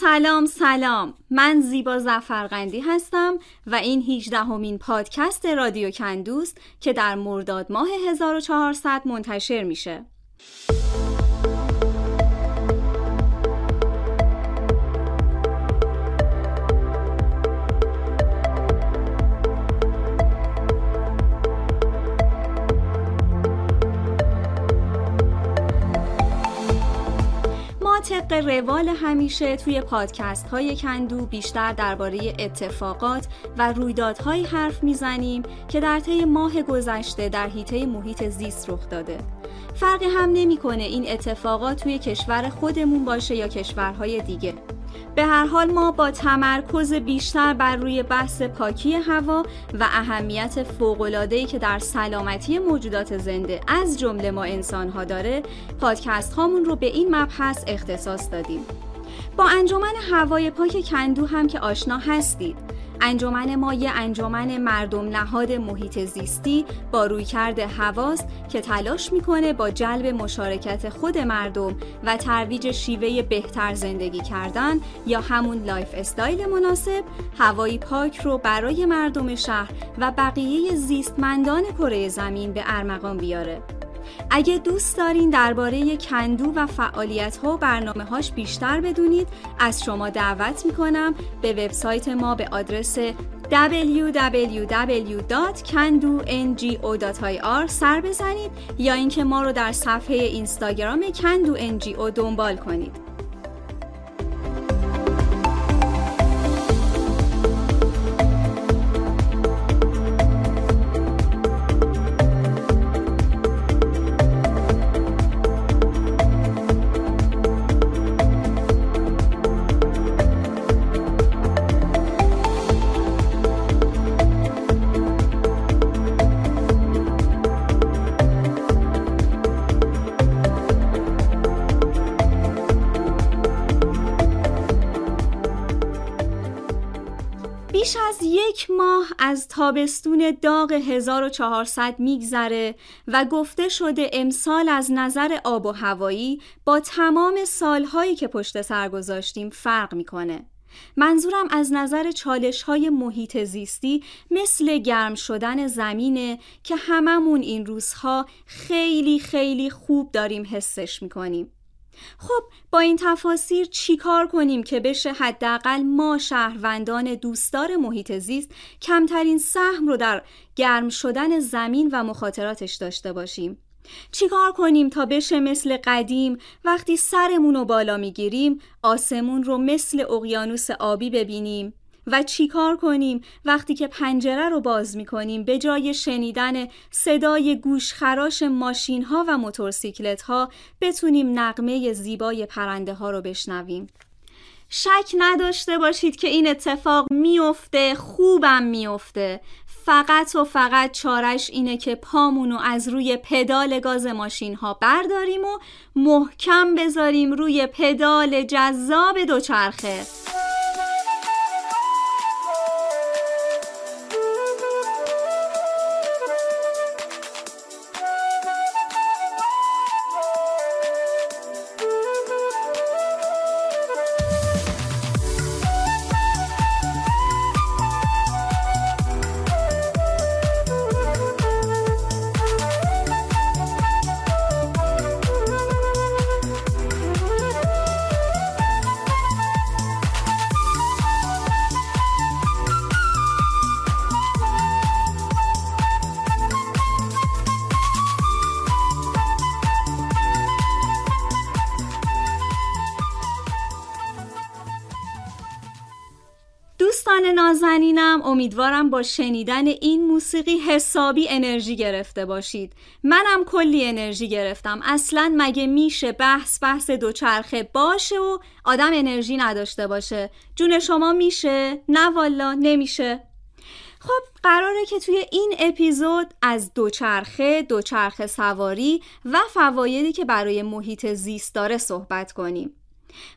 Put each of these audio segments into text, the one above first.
سلام سلام. من زیبا زفرقندی هستم و این 18 همین پادکست رادیو کندوست که در مرداد ماه 1400 منتشر میشه. طبق روال همیشه توی پادکست های کندو بیشتر درباره اتفاقات و رویدادهایی حرف می‌زنیم که در طی ماه گذشته در حیطه محیط زیست رخ داده. فرقی هم نمی‌کنه این اتفاقات توی کشور خودمون باشه یا کشورهای دیگه. به هر حال ما با تمرکز بیشتر بر روی بحث پاکی هوا و اهمیت فوق‌العاده‌ای که در سلامتی موجودات زنده از جمله ما انسان‌ها داره پادکست هامون رو به این مبحث اختصاص دادیم. با انجمن هوای پاک کندو هم که آشنا هستید. انجمن ما یه انجمن مردم نهاد محیط زیستی با رویکرد هواست که تلاش می‌کنه با جلب مشارکت خود مردم و ترویج شیوه بهتر زندگی کردن یا همون lifestyle مناسب هوایی پاک رو برای مردم شهر و بقیه زیستمندان کره زمین به ارمغان بیاره. اگه دوست دارین درباره کندو و فعالیت ها و برنامه هاش بیشتر بدونید از شما دعوت می‌کنم به وبسایت ما به آدرس www.kandungo.ir سر بزنید یا اینکه ما رو در صفحه اینستاگرام کندو NGO دنبال کنید. بیش از یک ماه از تابستون داغ 1400 میگذره و گفته شده امسال از نظر آب و هوایی با تمام سالهایی که پشت سر گذاشتیم فرق می‌کنه. منظورم از نظر چالش های محیط زیستی مثل گرم شدن زمینه که هممون این روزها خیلی خیلی خوب داریم حسش می‌کنیم. خب با این تفاسیر چیکار کنیم که بشه حداقل ما شهروندان دوستدار محیط زیست کمترین سهم رو در گرم شدن زمین و مخاطراتش داشته باشیم؟ چیکار کنیم تا بشه مثل قدیم وقتی سرمون رو بالا می‌گیریم آسمون رو مثل اقیانوس آبی ببینیم؟ و چیکار کنیم وقتی که پنجره رو باز می کنیم به جای شنیدن صدای گوشخراش ماشین ها و موتورسیکلت ها بتونیم نقمه زیبای پرنده ها رو بشنویم. شک نداشته باشید که این اتفاق میافته خوبم میافته. فقط و فقط چارش اینه که پامونو از روی پدال گاز ماشین ها برداریم و محکم بذاریم روی پدال جذاب دوچرخه. امیدوارم با شنیدن این موسیقی حسابی انرژی گرفته باشید. منم کلی انرژی گرفتم. اصلا مگه میشه بحث بحث دوچرخه باشه و آدم انرژی نداشته باشه؟ جون شما میشه؟ نه والا نمیشه. خب قراره که توی این اپیزود از دوچرخه، دوچرخه سواری و فوایدی که برای محیط زیست داره صحبت کنیم.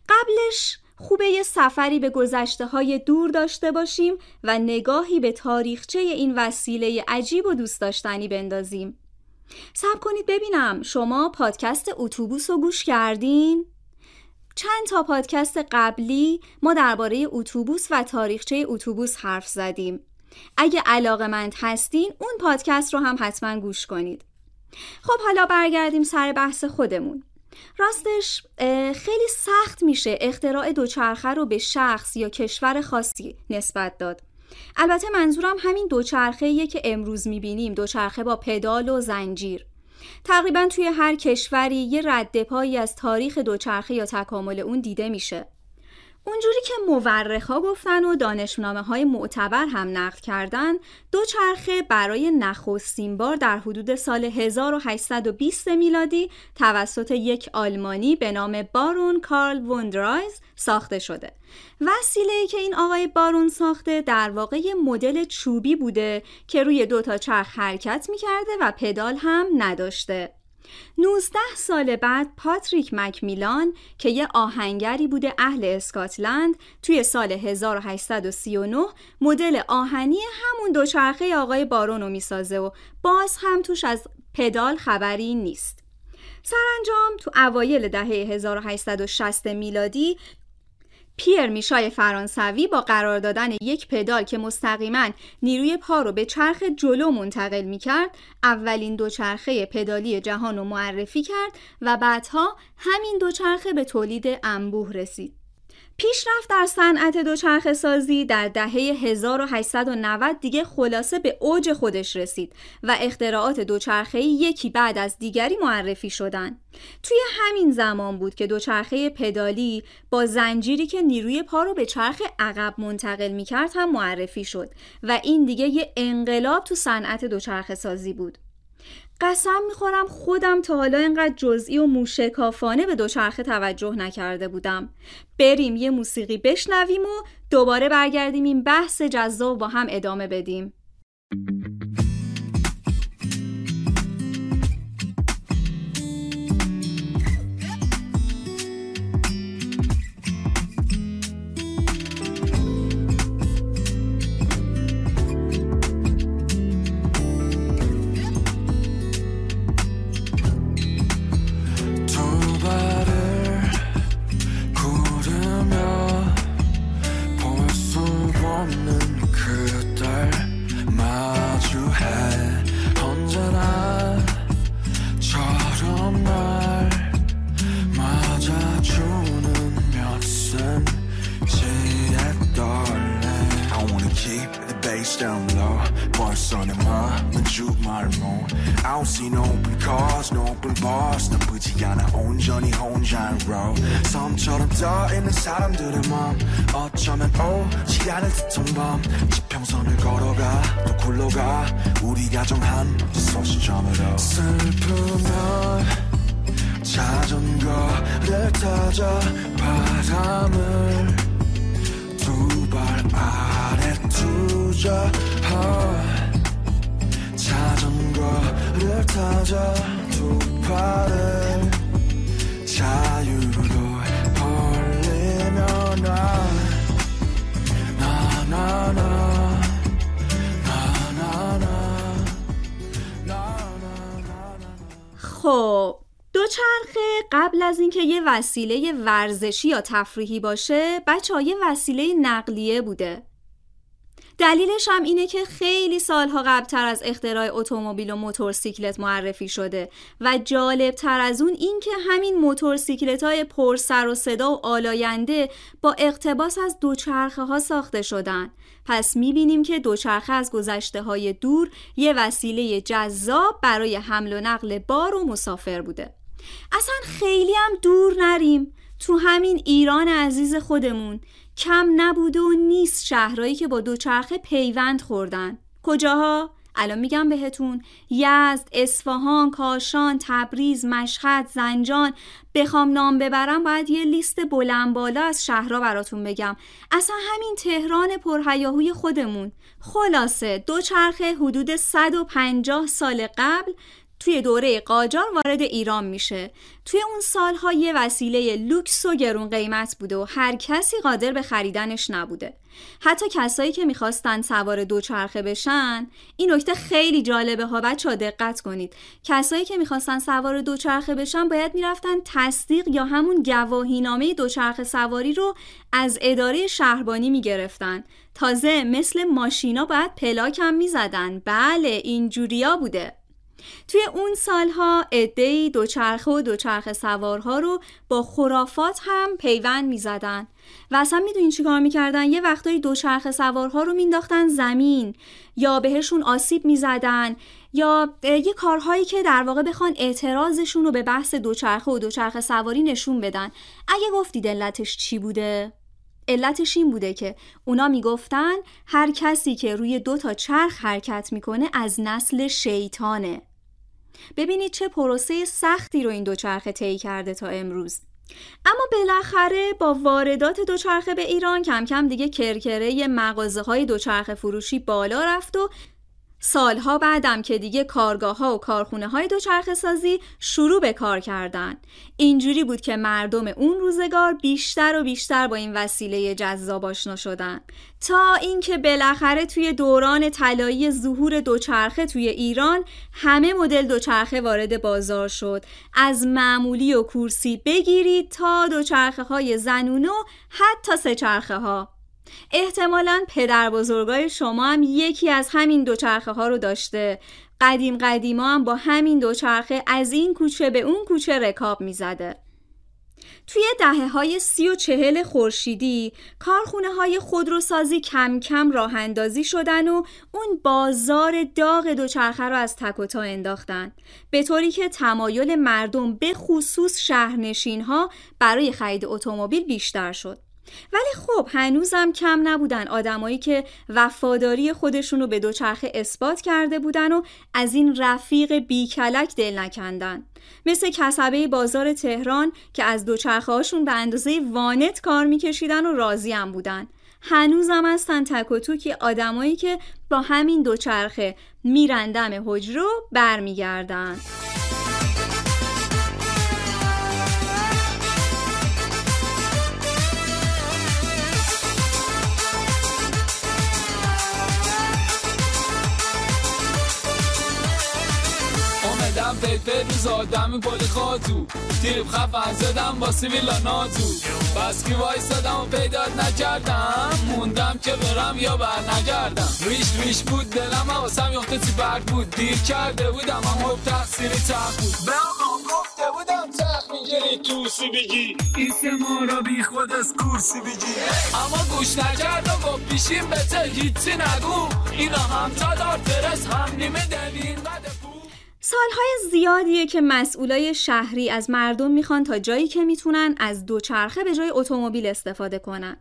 قبلش خوبه یه سفری به گذشته های دور داشته باشیم و نگاهی به تاریخچه این وسیله عجیب و دوست داشتنی بندازیم. سب کنید ببینم شما پادکست اتوبوس رو گوش کردین؟ چند تا پادکست قبلی ما درباره اتوبوس و تاریخچه اتوبوس حرف زدیم اگه علاقه هستین اون پادکست رو هم حتما گوش کنید خب حالا برگردیم سر بحث خودمون راستش خیلی سخت میشه اختراع دوچرخه رو به شخص یا کشور خاصی نسبت داد. البته منظورم همین دوچرخه که امروز می‌بینیم دوچرخه با پدال و زنجیر. تقریبا توی هر کشوری یه رد پایی از تاریخ دوچرخه یا تکامل اون دیده میشه. اونجوری که مورخا گفتن و دانشنامه های معتبر هم نقد کردن دوچرخه برای نخستین بار در حدود سال 1820 میلادی توسط یک آلمانی به نام بارون کارل وندرایز ساخته شده. وسیله که این آقای بارون ساخته در واقع مدل چوبی بوده که روی دو تا چرخ حرکت می‌کرده و پدال هم نداشته. 19 سال بعد پاتریک مکمیلان که یه آهنگری بوده اهل اسکاتلند توی سال 1839 مدل آهنی همون دوچرخه آقای بارون رو می‌سازه و باز هم توش از پدال خبری نیست. سرانجام تو اوایل دهه 1860 میلادی پیر میشای فرانسوی با قرار دادن یک پدال که مستقیما نیروی پا رو به چرخ جلو منتقل می‌کرد اولین دوچرخه پدالی جهان رو معرفی کرد و بعدها همین دوچرخه به تولید انبوه رسید. پیشرفت در صنعت دوچرخه سازی در دهه 1890 دیگه خلاصه به اوج خودش رسید و اختراعات دوچرخه یکی بعد از دیگری معرفی شدن. توی همین زمان بود که دوچرخه پدالی با زنجیری که نیروی پا رو به چرخ عقب منتقل می‌کرد هم معرفی شد و این دیگه یه انقلاب تو صنعت دوچرخه سازی بود. قسم می‌خورم خودم تا حالا اینقدر جزئی و موشکافانه به دوچرخه توجه نکرده بودم. بریم یه موسیقی بشنویم و دوباره برگردیم این بحث جذاب با هم ادامه بدیم. face down low. 벌써 내 마음은 주말모 I don't see no open cars, no open bars. 나쁘지 않아 온전히 혼자인 row. 섬처럼 떠있는 사람들의 맘 어쩌면 오지 않을 듯한 밤. 지평선을 걸어가 또 굴러가. 우리가 정한 소시점으로. 슬픔을 자전거를 타자 바람을 발 아래 투자. 자전거를 타자. 두 팔을 자유로 벌리면 나나나나. ¡Jo! دوچرخه. قبل از اینکه یه وسیله ورزشی یا تفریحی باشه بچه های وسیله نقلیه بوده. دلیلش هم اینه که خیلی سالها قبلتر از اختراع اتومبیل و موتورسیکلت معرفی شده و جالب تر از اون این که همین موتورسیکلت های پر سر و صدا و آلاینده با اقتباس از دوچرخه ها ساخته شدن. پس می‌بینیم که دوچرخه از گذشته های دور یه وسیله جذاب برای حمل و نقل بار و مسافر بوده. اصلا خیلی هم دور نریم. تو همین ایران عزیز خودمون. کم نبوده و نیست شهرهایی که با دوچرخه پیوند خوردن. کجاها؟ الان میگم بهتون. یزد، اصفهان، کاشان، تبریز، مشهد، زنجان. بخوام نام ببرم باید یه لیست بلند بالا از شهرها براتون بگم. اصلا همین تهران پرهیاهوی خودمون. خلاصه دوچرخه حدود 150 سال قبل توی دوره قاجار وارد ایران میشه. توی اون سالها یه وسیله لوکس و گرون قیمت بوده و هر کسی قادر به خریدنش نبوده. حتی کسایی که می‌خواستن سوار دوچرخه بشن این نکته خیلی جالبه ها بچه دقت کنید. کسایی که می‌خواستن سوار دوچرخه بشن باید می‌رفتن تصدیق یا همون گواهینامه دوچرخه سواری رو از اداره شهربانی می‌گرفتن. تازه مثل ماشینا باید پلاک هم می‌زدن. بله اینجوریا بوده. توی اون سالها عدهای دوچرخه و دوچرخه سوارها رو با خرافات هم پیوند می‌زدن. و اصلا می‌دونین چیکار می‌کردن؟ یه وقتایی دوچرخه سوارها رو مینداختن زمین. یا بهشون آسیب می‌زدن. یا یه کارهایی که در واقع بخوان اعتراضشون رو به بحث دوچرخه و دوچرخه سواری نشون بدن. اگه گفتید علتش چی بوده؟ علتش این بوده که اونا می‌گفتن هر کسی که روی دو تا چرخ حرکت می‌کنه از نسل شیطانه. ببینید چه پروسه سختی رو این دوچرخه طی کرده تا امروز. اما بالاخره با واردات دوچرخه به ایران کم کم دیگه کرکره مغازه های دوچرخه فروشی بالا رفت و سالها بعدم که دیگه کارگاه ها و کارخونه های دوچرخه سازی شروع به کار کردن. اینجوری بود که مردم اون روزگار بیشتر و بیشتر با این وسیله جذاب آشنا شدن. تا اینکه بالاخره توی دوران طلایی ظهور دوچرخه توی ایران همه مدل دوچرخه وارد بازار شد. از معمولی و کورسی بگیرید تا دوچرخه های زنونو حتی سه چرخه ها احتمالا پدر بزرگای شما هم یکی از همین دوچرخه ها رو داشته. قدیم قدیما هم با همین دوچرخه از این کوچه به اون کوچه رکاب می‌زده. توی دهه های سی و چهل خورشیدی کارخونه های خودروسازی کم کم راه اندازی شدن و اون بازار داغ دوچرخه رو از تک و تا انداختن. به طوری که تمایل مردم به خصوص شهرنشین ها برای خرید اتومبیل بیشتر شد. ولی خب هنوزم کم نبودن آدمایی که وفاداری خودشونو به دوچرخه اثبات کرده بودن و از این رفیق بیکلک دل نکندن. مثل کسبه بازار تهران که از دوچرخه هاشون به اندازه وانت کار میکشیدن و راضی هم بودن. هنوزم هستن تک و توکی آدمایی که با همین دوچرخه میرندم حجرو برمیگردن. فلفل روز آدم پلی خاتو تیب خفن زدم با سیویلا نازو بس کی وایستادم و پیدات نکردم. موندم که برم یا بر نگردم ریش ریش بود دلم واسم یخته تی برد بود. دیر کرده بودم اما تقصیری تق بود. به گفته بودم تق می‌گیری توسی بگی؟ این ما را بی خود از کورسی بگی. اما گوش نکرد و گفت پیشیم بته هیچی نگو؟ اینا هم تا دار هم نیمه دلین قده سالهای زیادیه که مسئولای شهری از مردم می‌خوان تا جایی که می‌تونن از دوچرخه به جای اتومبیل استفاده کنن.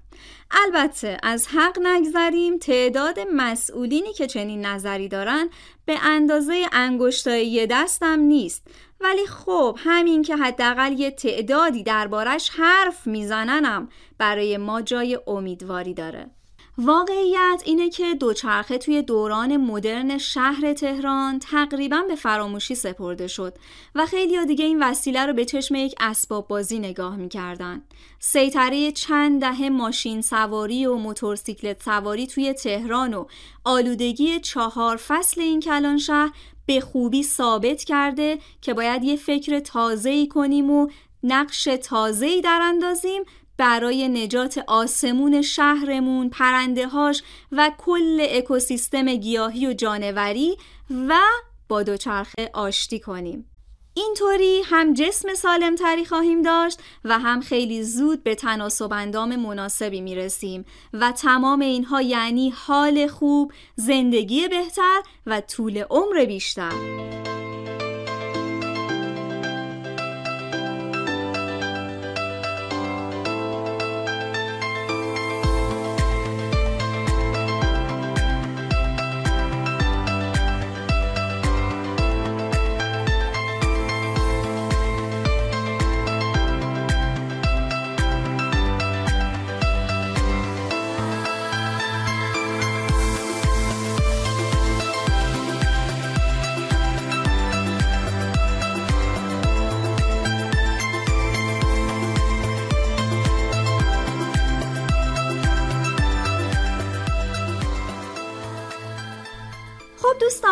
البته از حق نگذریم تعداد مسئولینی که چنین نظری دارن به اندازه انگشتای یه دستم نیست ولی خب همین که حداقل یه تعدادی دربارش حرف میزننم برای ما جای امیدواری داره. واقعیت اینه که دوچرخه توی دوران مدرن شهر تهران تقریبا به فراموشی سپرده شد و خیلی دیگه این وسیله رو به چشم یک اسباب بازی نگاه می‌کردن. سیطره چند دهه ماشین سواری و موتورسیکلت سواری توی تهران و آلودگی چهار فصل این کلان شهر به خوبی ثابت کرده که باید یه فکر تازه‌ای کنیم و نقش تازه‌ای در اندازیم برای نجات آسمون شهرمون، پرندهاش و کل اکوسیستم گیاهی و جانوری و با دوچرخه آشتی کنیم. اینطوری هم جسم سالم تری خواهیم داشت و هم خیلی زود به تناسب اندام مناسبی می‌رسیم و تمام اینها یعنی حال خوب، زندگی بهتر و طول عمر بیشتر.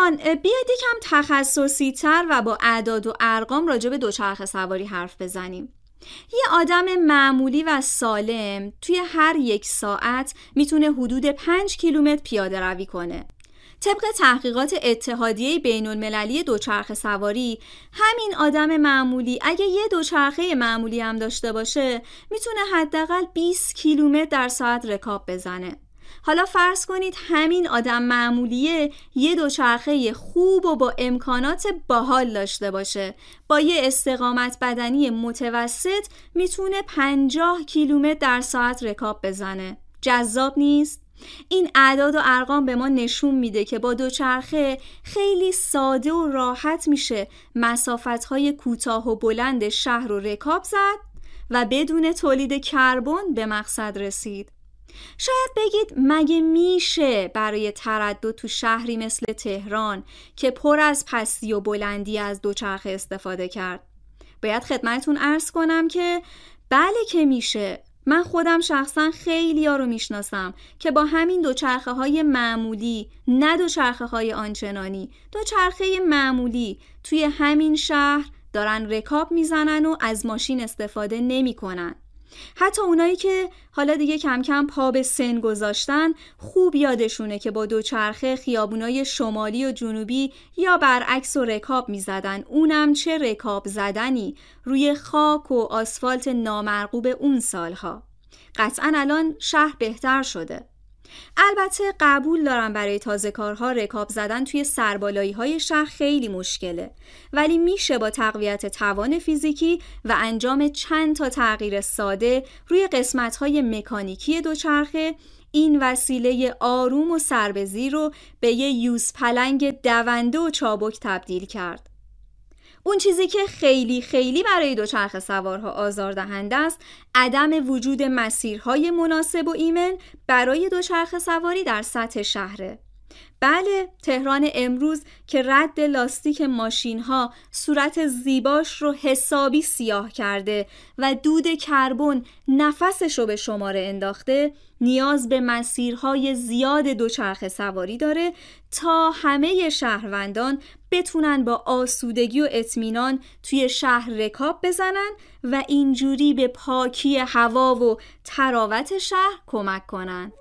دوستان بیاید یکم تخصصی تر و با اعداد و ارقام راجع به دوچرخه سواری حرف بزنیم. یه آدم معمولی و سالم توی هر یک ساعت می‌تونه حدود 5 کیلومتر پیاده روی کنه. طبق تحقیقات اتحادیه بین المللی دوچرخه سواری همین آدم معمولی اگه یه دوچرخه معمولی هم داشته باشه می‌تونه حداقل 20 کیلومتر در ساعت رکاب بزنه. حالا فرض کنید همین آدم معمولیه یه دوچرخه خوب و با امکانات باحال داشته باشه با یه استقامت بدنی متوسط می‌تونه 50 کیلومتر در ساعت رکاب بزنه جذاب نیست؟ این اعداد و ارقام به ما نشون میده که با دوچرخه خیلی ساده و راحت میشه مسافتهای کوتاه و بلند شهر رو رکاب زد و بدون تولید کربن به مقصد رسید. شاید بگید مگه میشه برای تردد تو شهری مثل تهران که پر از پستی و بلندی از دوچرخه استفاده کرد باید خدمتون ارز کنم که بله که میشه من خودم شخصا خیلی ها رو می‌شناسم که با همین دوچرخه های معمولی نه دوچرخه های آنچنانی دوچرخه معمولی توی همین شهر دارن رکاب می‌زنن و از ماشین استفاده نمی‌کنن. حتی اونایی که حالا دیگه کم کم پا به سن گذاشتن خوب یادشونه که با دوچرخه خیابونای شمالی و جنوبی یا برعکس و رکاب می‌زدن. اونم چه رکاب زدنی روی خاک و آسفالت نامرغوب اون سالها. قطعا الان شهر بهتر شده. البته قبول دارم برای تازه کارها رکاب زدن توی سربالایی های شهر خیلی مشکله ولی میشه با تقویت توان فیزیکی و انجام چند تا تغییر ساده روی قسمت های مکانیکی دوچرخه این وسیله آروم و سربزی رو به یه یوز پلنگ دونده و چابک تبدیل کرد. اون چیزی که خیلی خیلی برای دوچرخه سوارها آزاردهنده است عدم وجود مسیرهای مناسب و ایمن برای دوچرخه سواری در سطح شهره. بله تهران امروز که رد لاستیک ماشین ها صورت زیباش رو حسابی سیاه کرده و دود کربن نفسش رو به شماره انداخته نیاز به مسیرهای زیاد دوچرخه سواری داره تا همه شهروندان بتونن با آسودگی و اطمینان توی شهر رکاب بزنن و اینجوری به پاکی هوا و تراوت شهر کمک کنن.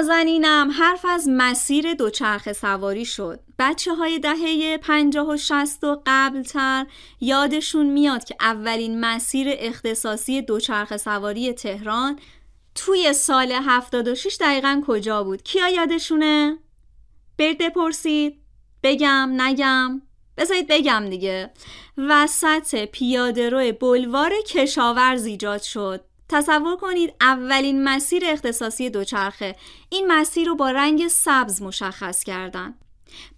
نازنینم حرف از مسیر دوچرخه سواری شد. بچه های دهه پنجاه و شست و قبلتر یادشون میاد که اولین مسیر اختصاصی دوچرخه سواری تهران توی سال 76 دقیقا کجا بود؟ کیا یادشونه؟ برید بپرسید. بگم نگم. بذارید بگم دیگه. وسط پیاده روی بلوار کشاورز ایجاد شد. تصور کنید اولین مسیر اختصاصی دوچرخه. این مسیر رو با رنگ سبز مشخص کردن.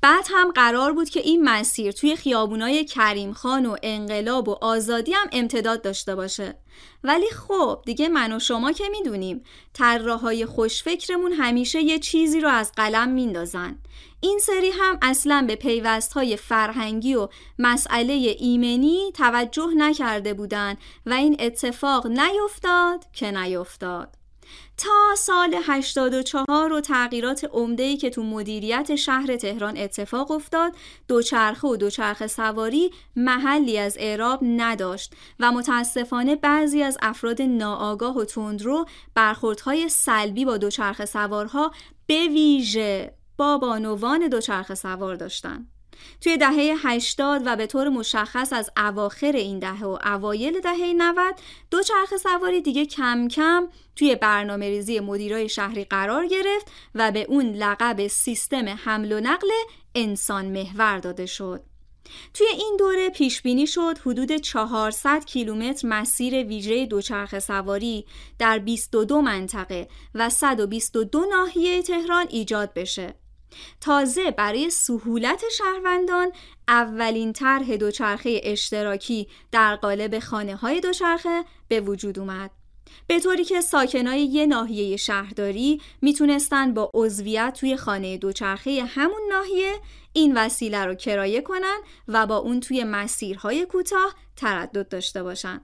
بعد هم قرار بود که این مسیر توی خیابونای کریم خان و انقلاب و آزادی هم امتداد داشته باشه. ولی خب دیگه من و شما که می‌دونیم طراحهای خوشفکرمون همیشه یه چیزی رو از قلم میندازن. این سری هم اصلا به پیوست فرهنگی و مسئله ایمنی توجه نکرده بودن و این اتفاق نیفتاد که نیفتاد. تا سال 84 و تغییرات عمده‌ای که تو مدیریت شهر تهران اتفاق افتاد دوچرخه و دوچرخه سواری محلی از اعراب نداشت و متاسفانه بعضی از افراد ناآگاه و تندرو برخوردهای سلبی با دوچرخه سوارها به ویژه با بانوان دوچرخه سوار داشتن توی دهه 80 و به طور مشخص از اواخر این دهه و اوایل دهه 90 دوچرخه سواری دیگه کم کم توی برنامه ریزی مدیرای شهری قرار گرفت و به اون لقب سیستم حمل و نقل انسان محور داده شد توی این دوره پیش بینی شد حدود 400 کیلومتر مسیر ویژه دوچرخه سواری در 22 منطقه و 122 ناحیه تهران ایجاد بشه. تازه برای سهولت شهروندان اولین طرح دوچرخه اشتراکی در قالب خانه های دوچرخه به وجود اومد. به طوری که ساکنای یه ناحیه شهرداری می‌تونستن با عضویت توی خانه دوچرخه همون ناحیه این وسیله رو کرایه کنن و با اون توی مسیرهای کوتاه تردد داشته باشن.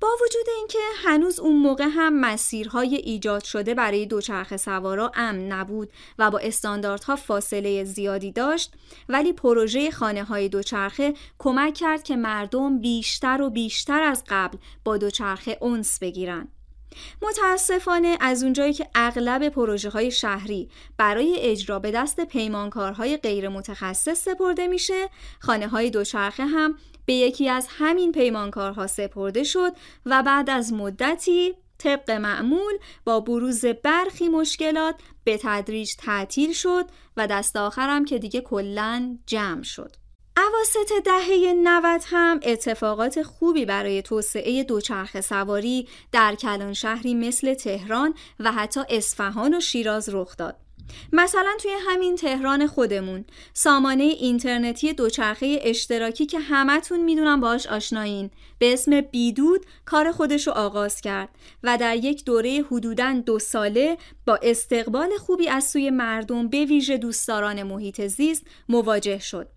با وجود اینکه هنوز اون موقع هم مسیرهای ایجاد شده برای دوچرخه سوارا امن نبود و با استانداردها فاصله زیادی داشت ولی پروژه خانه های دوچرخه کمک کرد که مردم بیشتر و بیشتر از قبل با دوچرخه اونس بگیرن. متاسفانه از اونجایی که اغلب پروژه های شهری برای اجرا به دست پیمانکارهای غیر متخصص سپرده میشه خانه های دوچرخه هم به یکی از همین پیمانکارها سپرده شد و بعد از مدتی طبق معمول با بروز برخی مشکلات به تدریج تعطیل شد و دست آخرم که دیگه کلا جمع شد. اواسط دهه 90 هم اتفاقات خوبی برای توسعه دوچرخه سواری در کلان شهری مثل تهران و حتی اصفهان و شیراز رخ داد. مثلا توی همین تهران خودمون سامانه اینترنتی دوچرخه اشتراکی که همتون می‌دونم باش آشنایین به اسم بیدود کار خودشو آغاز کرد و در یک دوره حدوداً دو ساله با استقبال خوبی از سوی مردم به ویژه دوستداران محیط زیست مواجه شد.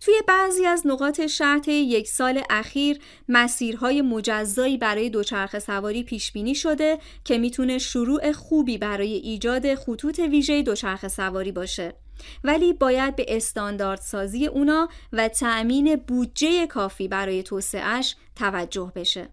توی بعضی از نقاط شهر یک سال اخیر مسیرهای مجزایی برای دوچرخه سواری پیش بینی شده که می‌تونه شروع خوبی برای ایجاد خطوط ویژه دوچرخه سواری باشه. ولی باید به استاندارد سازی اونا و تأمین بودجه کافی برای توسعهش توجه بشه.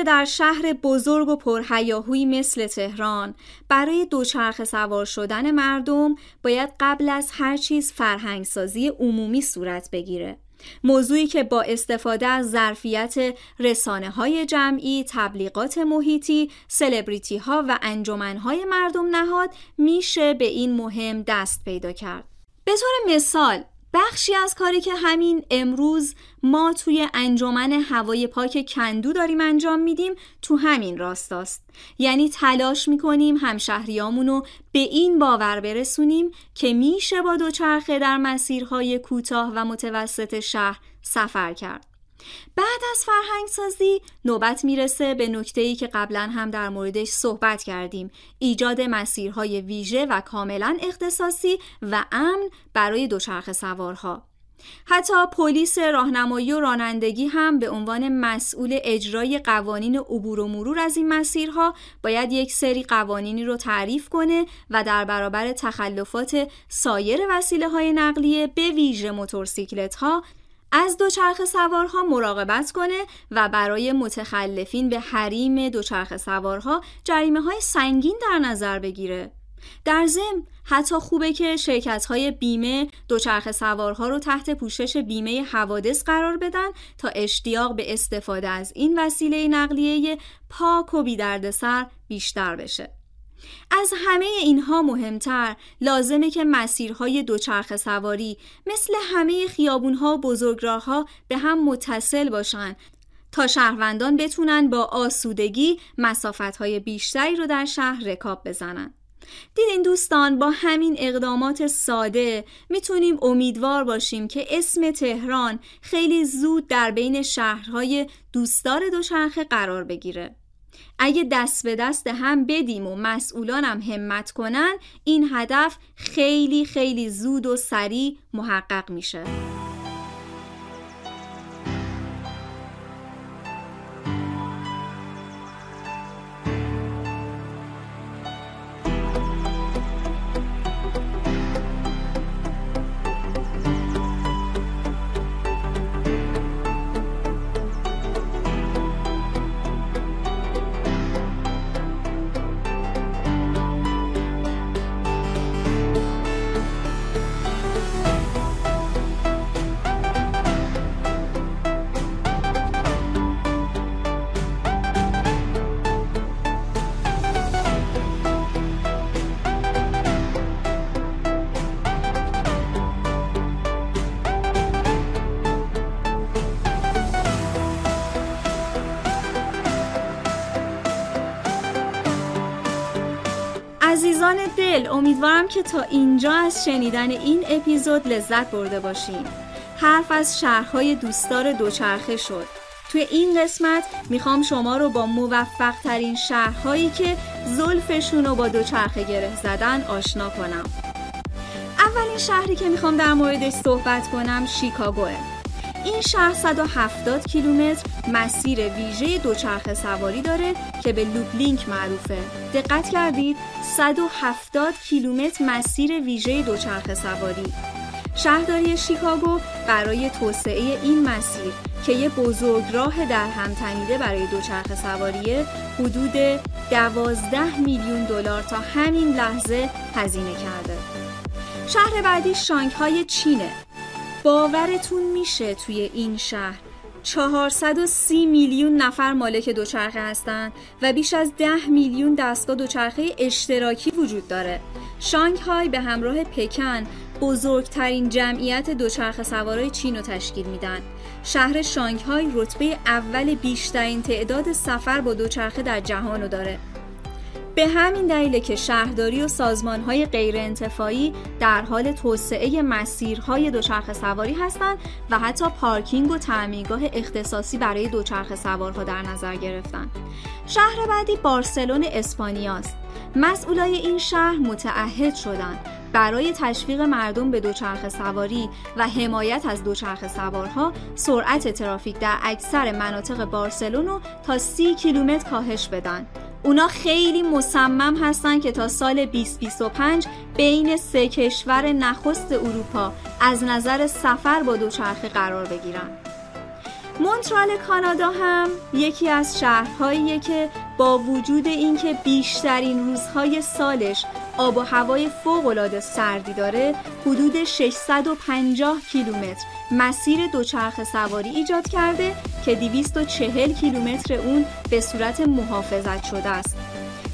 که در شهر بزرگ و پرهیاهویی مثل تهران برای دوچرخه سوار شدن مردم باید قبل از هر چیز فرهنگسازی عمومی صورت بگیره. موضوعی که با استفاده از ظرفیت رسانه های جمعی، تبلیغات محیطی، سلبریتی ها و انجمن های مردم نهاد میشه به این مهم دست پیدا کرد. به طور مثال بخشی از کاری که همین امروز ما توی انجمن هوای پاک کندو داریم انجام میدیم تو همین راستاست. یعنی تلاش می‌کنیم همشهریامونو به این باور برسونیم که میشه با دوچرخه در مسیرهای کوتاه و متوسط شهر سفر کرد. بعد از فرهنگ سازی نوبت می‌رسه به نکته ای که قبلا هم در موردش صحبت کردیم. ایجاد مسیرهای ویژه و کاملا اختصاصی و امن برای دوچرخه سوارها. حتی پلیس راهنمایی و رانندگی هم به عنوان مسئول اجرای قوانین عبور و مرور از این مسیرها باید یک سری قوانینی رو تعریف کنه و در برابر تخلفات سایر وسیله های نقلیه به ویژه موتورسیکلت ها از دوچرخه سوارها مراقبت کنه و برای متخلفین به حریم دوچرخه سوارها جریمه های سنگین در نظر بگیره. در ضمن حتی خوبه که شرکت های بیمه دوچرخه سوارها رو تحت پوشش بیمه حوادث قرار بدن تا اشتیاق به استفاده از این وسیله نقلیه پاک و بیدردسر بیشتر بشه. از همه اینها مهمتر لازمه که مسیرهای دوچرخه سواری مثل همه خیابونها و بزرگراهها به هم متصل باشن تا شهروندان بتونن با آسودگی مسافتهای بیشتری رو در شهر رکاب بزنن. دیدین دوستان با همین اقدامات ساده می‌تونیم امیدوار باشیم که اسم تهران خیلی زود در بین شهرهای دوستدار دوچرخه قرار بگیره اگه دست به دست هم بدیم و مسئولانم همت کنن این هدف خیلی خیلی زود و سریع محقق میشه. عزیزان دل امیدوارم که تا اینجا از شنیدن این اپیزود لذت برده باشین. حرف از شهرهای دوستدار دوچرخه شد. توی این قسمت می‌خوام شما رو با موفق ترین شهرهایی که زلفشون رو با دوچرخه گره زدن آشنا کنم. اولین شهری که می‌خوام در موردش صحبت کنم شیکاگوه. این شهر 170 کیلومتر مسیر ویژه دوچرخه سواری داره که به لوبلینک معروفه. دقت کردید 170 کیلومتر مسیر ویژه دوچرخه سواری. شهرداری شیکاگو برای توسعه این مسیر که یه بزرگراه در هم تنیده برای دوچرخه سواریه حدود 12 میلیون دلار تا همین لحظه هزینه کرده. شهر بعدی شانگهای چینه باورتون میشه توی این شهر 430 میلیون نفر مالک دوچرخه هستند و بیش از 10 میلیون دستگاه دوچرخه اشتراکی وجود داره. شانگهای به همراه پکن بزرگترین جمعیت دوچرخه سوارای چین رو تشکیل میدن. شهر شانگهای رتبه اول بیشترین تعداد سفر با دوچرخه در جهان رو داره. به همین دلیل که شهرداری و سازمانهای غیرانتفاعی در حال توسعه مسیرهای دوچرخه سواری هستند و حتی پارکینگ و تعمیرگاه اختصاصی برای دوچرخه سوارها در نظر گرفتن. شهر بعدی بارسلون اسپانیاست. مسئولای این شهر متعهد شدند برای تشویق مردم به دوچرخه سواری و حمایت از دوچرخه سوارها سرعت ترافیک در اکثر مناطق بارسلون رو تا 30 کیلومتر کاهش بدن اونا خیلی مصمم هستن که تا سال 2025 بین سه کشور نخست اروپا از نظر سفر با دوچرخه قرار بگیرن. مونترال کانادا هم یکی از شهرهاییه که با وجود اینکه بیشترین روزهای سالش آب و هوای فوق‌العاده سردی داره حدود 650 کیلومتر مسیر دوچرخه سواری ایجاد کرده که 240 کیلومتر اون به صورت محافظت شده است.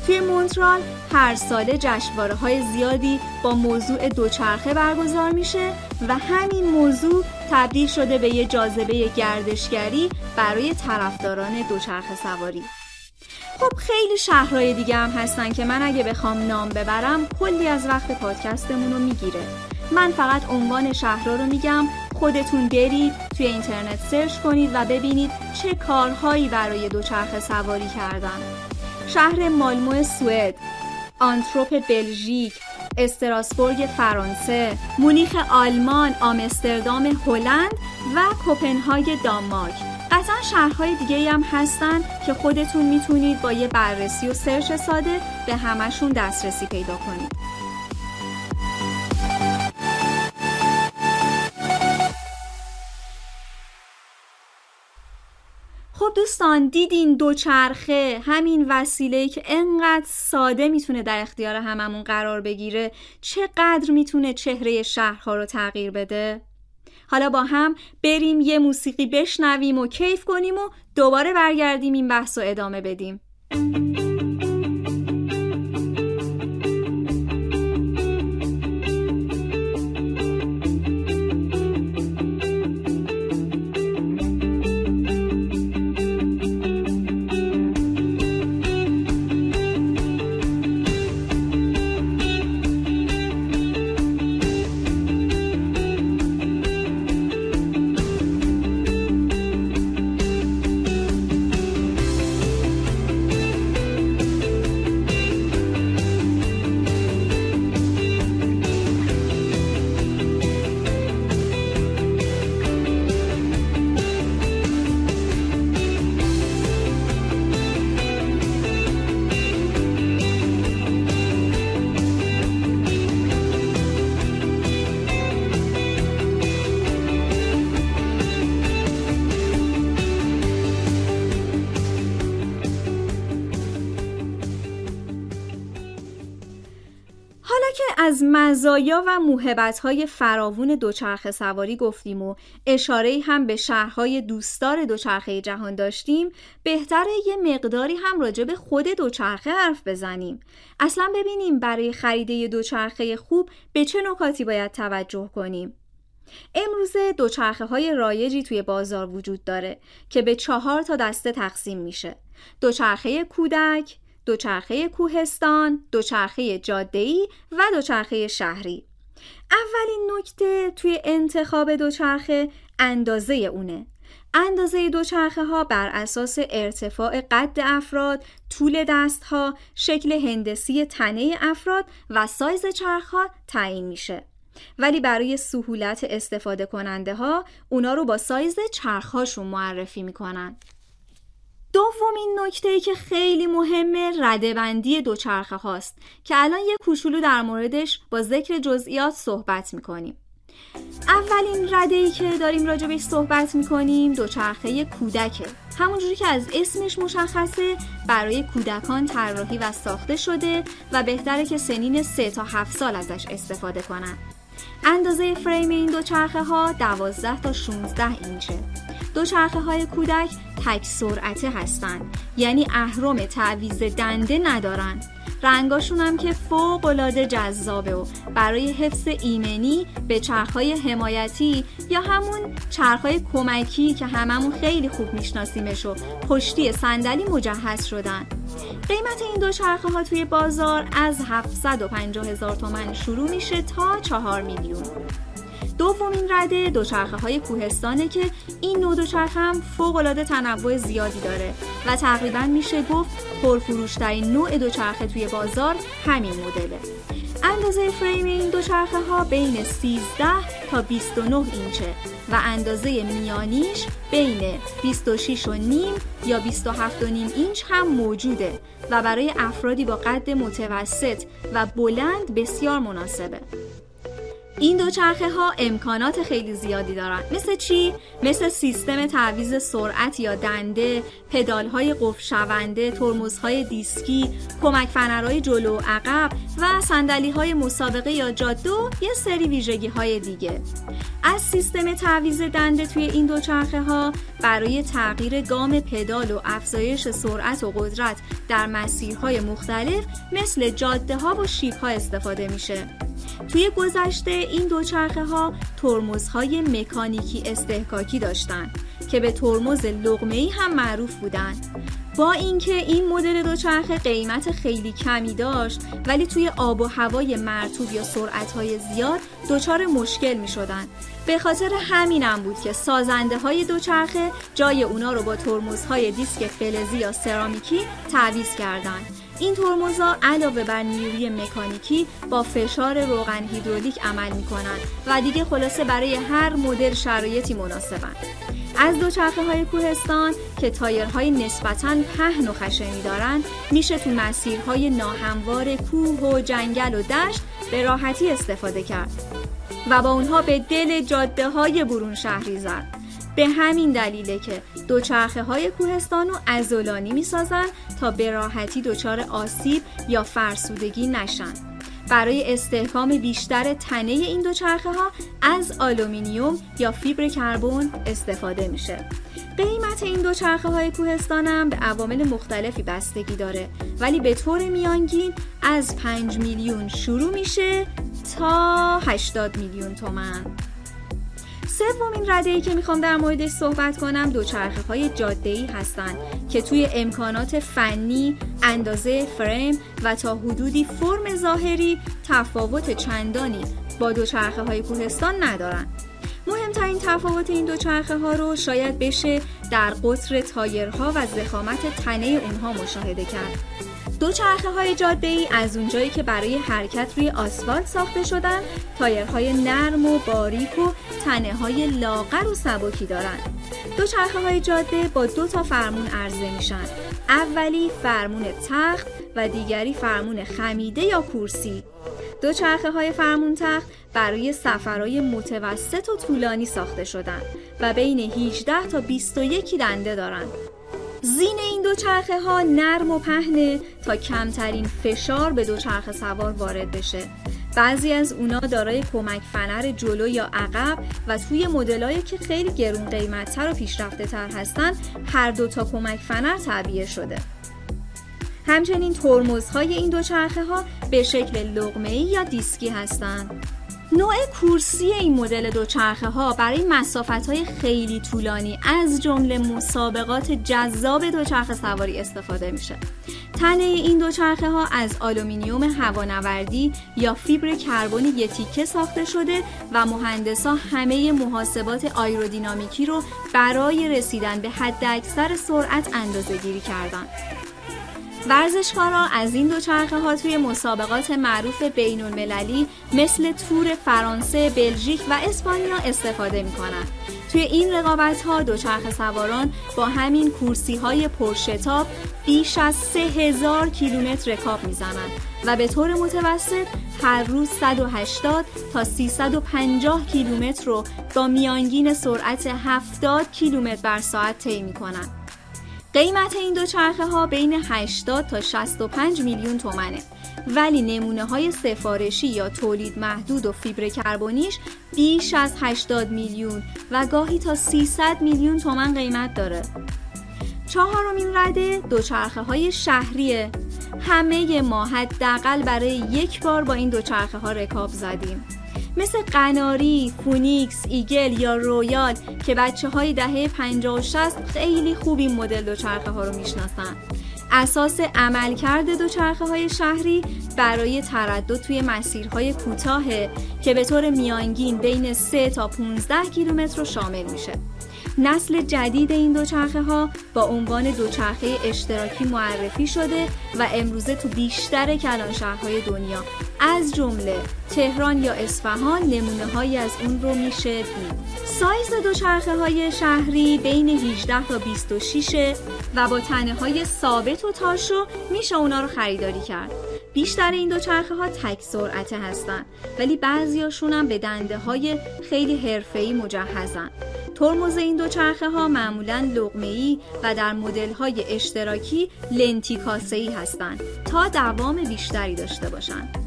توی مونترال هر ساله جشنواره های زیادی با موضوع دوچرخه برگزار میشه و همین موضوع تبدیل شده به یه جاذبه گردشگری برای طرفداران دوچرخه سواری. خب خیلی شهرهای دیگه هم هستن که من اگه بخوام نام ببرم کلی از وقت پادکستمون رو می‌گیره من فقط عنوان شهرها رو میگم خودتون برید توی اینترنت سرچ کنید و ببینید چه کارهایی برای دوچرخه سواری کردن. شهر مالمو سوئد آنتروپ بلژیک استراسبورگ فرانسه مونیخ آلمان آمستردام هلند و کوپنهاگ دانمارک. قطعا شهرهای دیگه هم هستن که خودتون می‌تونید با یه بررسی و سرچ ساده به همشون دسترسی پیدا کنید. دوستان دیدین دوچرخه؟ همین وسیله که انقدر ساده می‌تونه در اختیار هممون قرار بگیره چقدر می‌تونه چهره شهرها رو تغییر بده؟ حالا با هم بریم یه موسیقی بشنویم و کیف کنیم و دوباره برگردیم این بحث رو ادامه بدیم. از مزایا و موهبت‌های فراوون دوچرخه سواری گفتیم و اشاره هم به شهرهای دوستدار دوچرخه جهان داشتیم بهتره یه مقداری هم راجع به خود دوچرخه حرف بزنیم. اصلا ببینیم برای خریده دوچرخه خوب به چه نکاتی باید توجه کنیم. امروزه دوچرخه های رایجی توی بازار وجود داره که به چهار تا دسته تقسیم میشه. دوچرخه کودک، دوچرخه کوهستان، دوچرخه جاده‌ای و دوچرخه شهری. اولین نکته توی انتخاب دوچرخه اندازه اونه. اندازه دوچرخه ها بر اساس ارتفاع قد افراد، طول دست ها، شکل هندسی تنه افراد و سایز چرخ ها تعیین میشه. ولی برای سهولت استفاده کننده ها اونا رو با سایز چرخهاشون معرفی می‌کنن. دومین نکته ای که خیلی مهمه ردبندی دوچرخه هاست که الان یه کوچولو در موردش با ذکر جزئیات صحبت می‌کنیم. اولین رده ای که داریم راجبش صحبت می‌کنیم دوچرخه کودکه. همونجوری که از اسمش مشخصه برای کودکان طراحی و ساخته شده و بهتره که سنین 3 تا 7 سال ازش استفاده کنن. اندازه فریم این دوچرخه ها 12 تا 16 اینچه. دوچرخه های کودک تک سرعته هستند. یعنی اهرم تعویز دنده ندارن. رنگاشون هم که فوق العاده جذابه و برای حفظ ایمنی به چرخهای حمایتی یا همون چرخهای کمکی که هممون خیلی خوب میشناسیمش و پشتی صندلی مجهز شدن. قیمت این دو چرخه ها توی بازار از 750 هزار تومن شروع میشه تا 4 میلیون. دومین رده دوچرخه های کوهستانه که این نوع دوچرخه هم فوق العاده تنوع زیادی داره و تقریبا میشه گفت پرفروشترین نوع دوچرخه توی بازار همین مدله. اندازه فریم این دوچرخه ها بین 13 تا 29 اینچه و اندازه میانیش بین 26 و نیم یا 27 و نیم اینچ هم موجوده و برای افرادی با قد متوسط و بلند بسیار مناسبه. این دوچرخه ها امکانات خیلی زیادی دارن مثل چی؟ مثل سیستم تعویز سرعت یا دنده، پدال های قفل شونده، ترمزهای دیسکی، کمک فنرهای جلو و عقب و صندلی های مسابقه یا جاده و یه سری ویژگی های دیگه. از سیستم تعویز دنده توی این دوچرخه ها برای تغییر گام پدال و افزایش سرعت و قدرت در مسیرهای مختلف مثل جاده ها و شیب ها استفاده میشه. توی گذشته این دوچرخه ها ترمزهای مکانیکی استحکاکی داشتند که به ترمز لغمه هم معروف بودند با اینکه این مدل دوچرخه قیمت خیلی کمی داشت ولی توی آب و هوای مرتوب یا سرعتهای زیاد دچار مشکل می شدن. به خاطر همینم بود که سازنده های دوچرخه جای اونا رو با ترمزهای دیسک فلزی یا سرامیکی تعویض کردند این ترمزها علاوه بر نیروی مکانیکی با فشار روغن هیدرولیک عمل می کنند و دیگه خلاصه برای هر مدل شرایطی مناسبند. از دوچرخه های کوهستان که تایرهای نسبتاً پهن و خشنی دارند میشه تو مسیرهای ناهموار کوه و جنگل و دشت به راحتی استفاده کرد و با اونها به دل جاده های برون شهری زد به همین دلیله که دوچرخه های کوهستان عضلانی می سازن تا به راحتی دچار آسیب یا فرسودگی نشن. برای استحکام بیشتر تنه این دوچرخه ها از آلومینیوم یا فیبر کربن استفاده میشه. قیمت این دوچرخه های کوهستان هم به عوامل مختلفی بستگی داره ولی به طور میانگین از 5 میلیون شروع میشه تا 80 میلیون تومن. سومین رده ای که می‌خوام در موردش صحبت کنم دوچرخه های جاده ای هستند که توی امکانات فنی، اندازه فریم و تا حدودی فرم ظاهری تفاوت چندانی با دوچرخه های کوهستان ندارند. مهمترین تفاوت این دوچرخه ها رو شاید بشه در قطر تایرها و زخامت تنه اونها مشاهده کرد. دو چرخه های جاده ای از اونجایی که برای حرکت روی آسفالت ساخته شدن تایرهای نرم و باریک و تنه های لاغر و سبکی دارند. دو چرخه های جاده با دو تا فرمون عرضه میشن. اولی فرمون تخت و دیگری فرمون خمیده یا کورسی. دو چرخه های فرمون تخت برای سفرهای متوسط و طولانی ساخته شدن و بین 18 تا 21 دنده دارند. زین این دوچرخه ها نرم و پهنه تا کمترین فشار به دوچرخه سوار وارد بشه بعضی از اونا دارای کمک فنر جلو یا عقب و توی مدلایی که خیلی گرون قیمتتر و پیشرفته تر هستن هر دو تا کمک فنر تعبیه شده همچنین ترمزهای این دوچرخه ها به شکل لغمه یا دیسکی هستند. نوع کورسی این مدل دوچرخه ها برای مسافت های خیلی طولانی از جمله مسابقات جذاب دوچرخه سواری استفاده میشه. تنه این دوچرخه ها از آلومینیوم هوانوردی یا فیبر کربن یه تیکه ساخته شده و مهندسا همه محاسبات آیرودینامیکی رو برای رسیدن به حد اکثر سرعت اندازه گیری کردن. ورزشکارا از این دوچرخه ها توی مسابقات معروف بین المللی مثل تور فرانسه، بلژیک و اسپانیا استفاده می کنند. توی این رقابت ها دوچرخه سواران با همین کورسی های پرشتاب بیش از 3000 کیلومتر رکاب می‌زنند و به طور متوسط هر روز 180 تا 350 کیلومتر رو با میانگین سرعت 70 کیلومتر بر ساعت طی می‌کنند. قیمت این دوچرخه ها بین 80 تا 65 میلیون تومنه. ولی نمونه های سفارشی یا تولید محدود و فیبر کربونیش بیش از 80 میلیون و گاهی تا 300 میلیون تومن قیمت داره. چهارمین رده دوچرخه های شهریه. همه ما حداقل برای یک بار با این دوچرخه ها رکاب زدیم. مثل قناری، فونیکس، ایگل یا رویال که بچه های دهه 50 و 60 خیلی خوب این مدل دوچرخه ها رو می‌شناسن. اساس عملکرد دوچرخه های شهری برای تردد توی مسیرهای کوتاه که به طور میانگین بین 3 تا 15 کیلومتر رو شامل میشه. نسل جدید این دوچرخه ها با عنوان دوچرخه اشتراکی معرفی شده و امروزه تو بیشتر کلان شهرهای دنیا از جمله تهران یا اصفهان نمونه های از اون رو میشه دید. سایز دوچرخه های شهری بین 18 تا 26 و با تنه های ثابت و تاشو میشه اونا رو خریداری کرد. بیشتر این دوچرخه ها تک سرعته هستن ولی بعضیاشون هم به دنده های خیلی حرفه‌ای مجهزن. ترمز این دوچرخه ها معمولا لغمه و در مدل های اشتراکی لنتی کاسه ای هستند تا دوام بیشتری داشته باشند.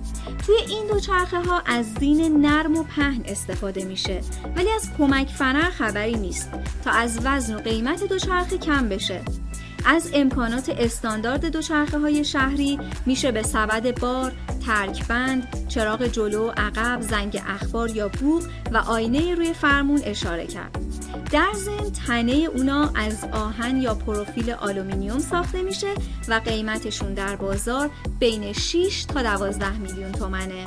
توی این دوچرخه ها از زین نرم و پهن استفاده میشه ولی از کمک فنر خبری نیست تا از وزن و قیمت دوچرخه کم بشه از امکانات استاندارد دوچرخه های شهری میشه به سبد بار، ترکبند، چراغ جلو، عقب، زنگ اخبار یا بوق و آینه روی فرمون اشاره کرد. در ضمن تنه اونا از آهن یا پروفیل آلومینیوم ساخته میشه و قیمتشون در بازار بین 6 تا 12 میلیون تومنه.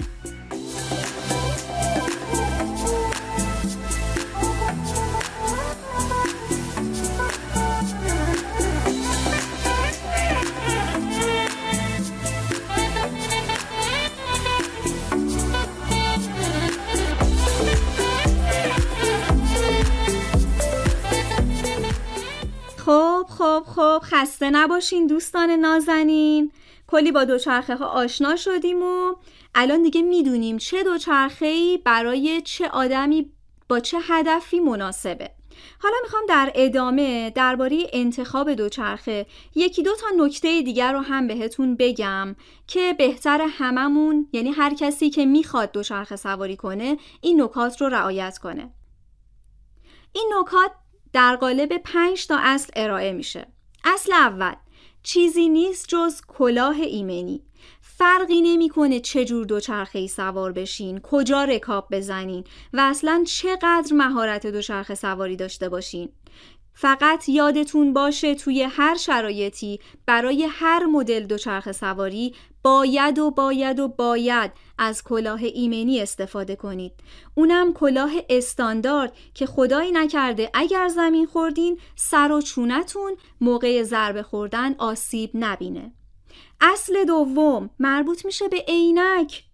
خب خب خب خسته نباشین دوستان نازنین. کلی با دوچرخه ها آشنا شدیم و الان دیگه می‌دونیم چه دوچرخه ای برای چه آدمی با چه هدفی مناسبه. حالا می‌خوام در ادامه درباره انتخاب دوچرخه یکی دو تا نکته دیگر رو هم بهتون بگم که بهتر هممون یعنی هر کسی که می‌خواد دوچرخه سواری کنه این نکات رو رعایت کنه. این نکات در قالب پنج تا اصل ارائه میشه. اصل اول چیزی نیست جز کلاه ایمنی. فرقی نمی‌کنه چه جور دوچرخه ای سوار بشین کجا رکاب بزنین و اصلا چقدر مهارت دوچرخه سواری داشته باشین. فقط یادتون باشه توی هر شرایطی برای هر مدل دوچرخه سواری باید و باید و باید از کلاه ایمنی استفاده کنید. اونم کلاه استاندارد که خدایی نکرده اگر زمین خوردین سر و چونتون موقع ضربه خوردن آسیب نبینه. اصل دوم مربوط میشه به عینک.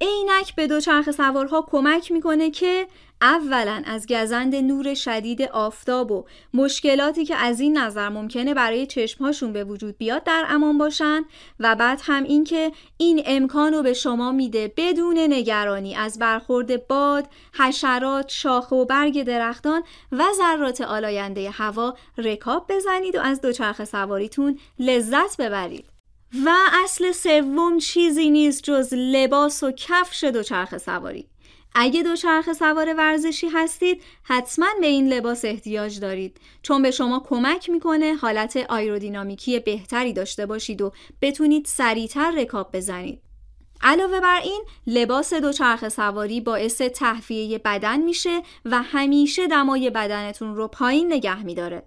عینک به دوچرخه سوارها کمک می‌کنه که اولا از گزند نور شدید آفتاب و مشکلاتی که از این نظر ممکنه برای چشمهاشون به وجود بیاد در امان باشن و بعد هم اینکه این امکان رو به شما میده بدون نگرانی از برخورد باد، حشرات، شاخه و برگ درختان و ذرات آلاینده هوا رکاب بزنید و از دوچرخه سواریتون لذت ببرید. و اصل سوم چیزی نیست جز لباس و کفش دوچرخه سواری. اگه دوچرخه سوار ورزشی هستید حتما به این لباس احتیاج دارید چون به شما کمک می‌کنه حالت آیرودینامیکی بهتری داشته باشید و بتونید سریعتر رکاب بزنید. علاوه بر این لباس دوچرخه سواری باعث تهویه بدن میشه و همیشه دمای بدنتون رو پایین نگه میداره.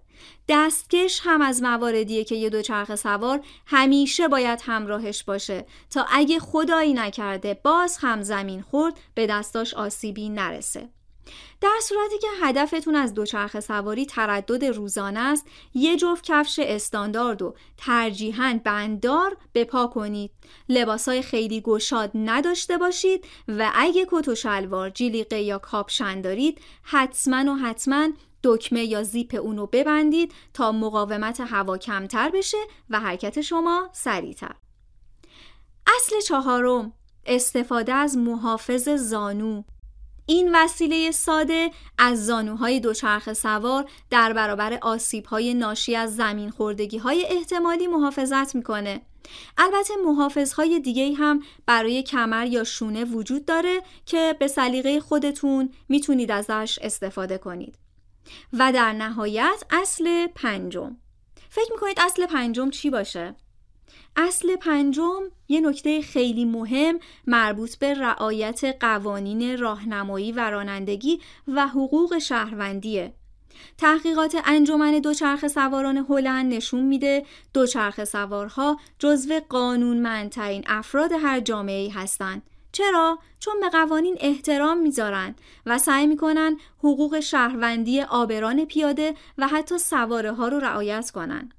دستکش هم از مواردیه که یه دوچرخه سوار همیشه باید همراهش باشه تا اگه خدایی نکرده باز هم زمین خورد به دستاش آسیبی نرسه. در صورتی که هدفتون از دوچرخه سواری تردد روزانه است یه جفت کفش استاندارد و ترجیحاً بنددار به پا کنید لباسای خیلی گشاد نداشته باشید و اگه کت و شلوار جیلیقه یا کاپشن دارید حتما و حتما دکمه یا زیپ اونو ببندید تا مقاومت هوا کمتر بشه و حرکت شما سریعتر. اصل چهارم استفاده از محافظ زانو این وسیله ساده از زانوهای دوچرخه سوار در برابر آسیبهای ناشی از زمین خوردگی های احتمالی محافظت می‌کنه. البته محافظهای دیگه هم برای کمر یا شونه وجود داره که به سلیقه خودتون می‌تونید ازش استفاده کنید. و در نهایت اصل پنجم فکر می‌کنید اصل پنجم چی باشه؟ اصل پنجم یه نکته خیلی مهم مربوط به رعایت قوانین راهنمایی و رانندگی و حقوق شهروندیه. تحقیقات انجمن دوچرخه سواران هلند نشون میده دوچرخه سوارها جزو قانونمندترین افراد هر جامعه هستند چرا؟ چون به قوانین احترام می‌ذارن و سعی می‌کنن حقوق شهروندی آبران پیاده و حتی سواره ها رو رعایت کنن.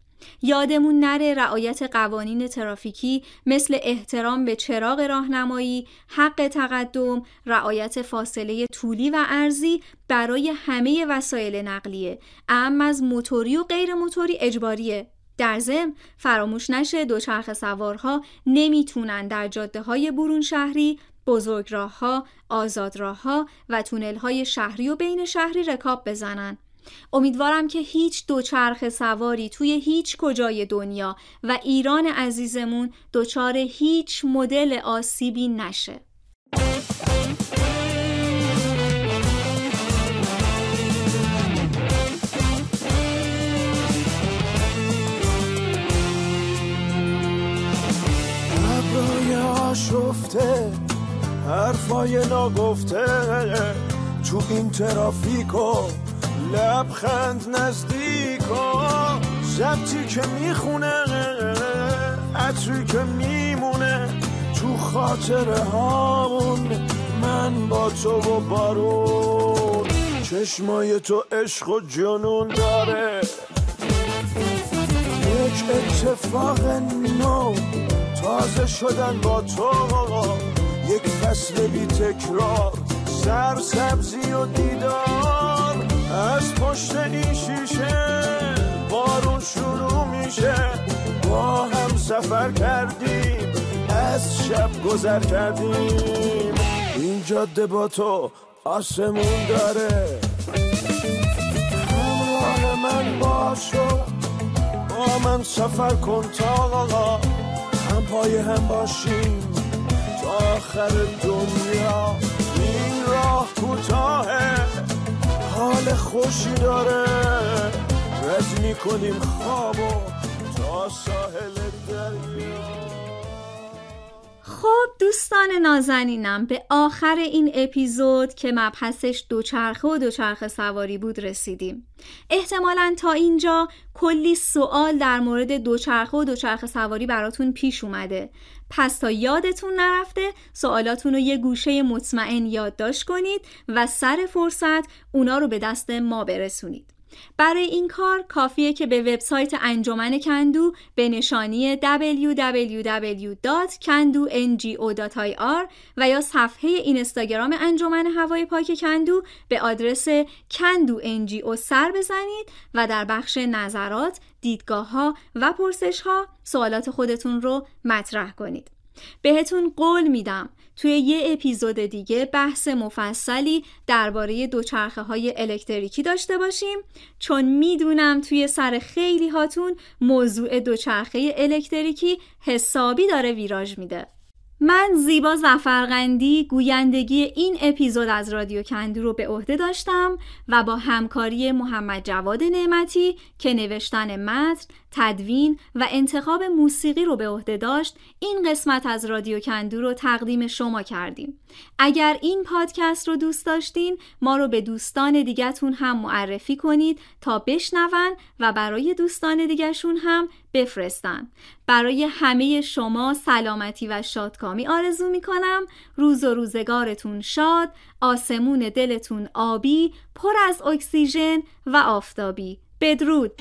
یادمون نره رعایت قوانین ترافیکی مثل احترام به چراغ راهنمایی، حق تقدم، رعایت فاصله طولی و ارزی برای همه وسایل نقلیه، اما از موتوری و غیر موتوری اجباریه. در ضمن فراموش نشه دوچرخه سوارها نمی‌تونن در جاده های برون شهری بزرگ راه ها، آزاد راه ها و تونل های شهری و بین شهری رکاب بزنن. امیدوارم که هیچ دوچرخه سواری توی هیچ کجای دنیا و ایران عزیزمون دچار هیچ مدل آسیبی نشه. شفته حرفای ناگفته تو این ترافیکو لبخند نزدیکا زبطی که می‌خونه عطری که میمونه تو خاطر هامون. من با تو و بارون چشمای تو عشق و جنون داره. یک اتفاق نو تازه شدن با تو. یک فصل بی تکرار سر سبزی و دیدار. از پشت این شیشه بارون شروع میشه. با هم سفر کردیم از شب گذر کردیم. این جاده با تو آسمون داره. همراه من باشو با من سفر کن تا هم پای هم باشیم تا آخر دنیا. این راه کوتاهه. حال خوشی داره. رد می‌کنیم خوابو تا ساحل دریا. خب دوستان نازنینم به آخر این اپیزود که مبحثش دوچرخه و دوچرخه سواری بود رسیدیم. احتمالا تا اینجا کلی سوال در مورد دوچرخه و دوچرخه سواری براتون پیش اومده. پس تا یادتون نرفته سوالاتون رو یه گوشه مطمئن یادداشت کنید و سر فرصت اونا رو به دست ما برسونید. برای این کار کافیه که به وبسایت انجمن کندو به نشانی www.kandungo.ir و یا صفحه اینستاگرام انجمن هوای پاک کندو به آدرس کندو انجیو سر بزنید و در بخش نظرات، دیدگاه ها و پرسش ها سوالات خودتون رو مطرح کنید. بهتون قول میدم توی یه اپیزود دیگه بحث مفصلی درباره دوچرخه های الکتریکی داشته باشیم. چون می‌دونم توی سر خیلی هاتون موضوع دوچرخه الکتریکی حسابی داره ویراژ میده. من زیبا زفرقندی گویندگی این اپیزود از رادیو کندو رو به عهده داشتم و با همکاری محمد جواد نعمتی که نوشتن متن، تدوین و انتخاب موسیقی رو به عهده داشت این قسمت از رادیو کندو رو تقدیم شما کردیم. اگر این پادکست رو دوست داشتین ما رو به دوستان دیگهتون هم معرفی کنید تا بشنون و برای دوستان دیگهشون هم بفرستن. برای همه شما سلامتی و شادکامی آرزو می کنم روز و روزگارتون شاد آسمون دلتون آبی پر از اکسیژن و آفتابی. بدرود!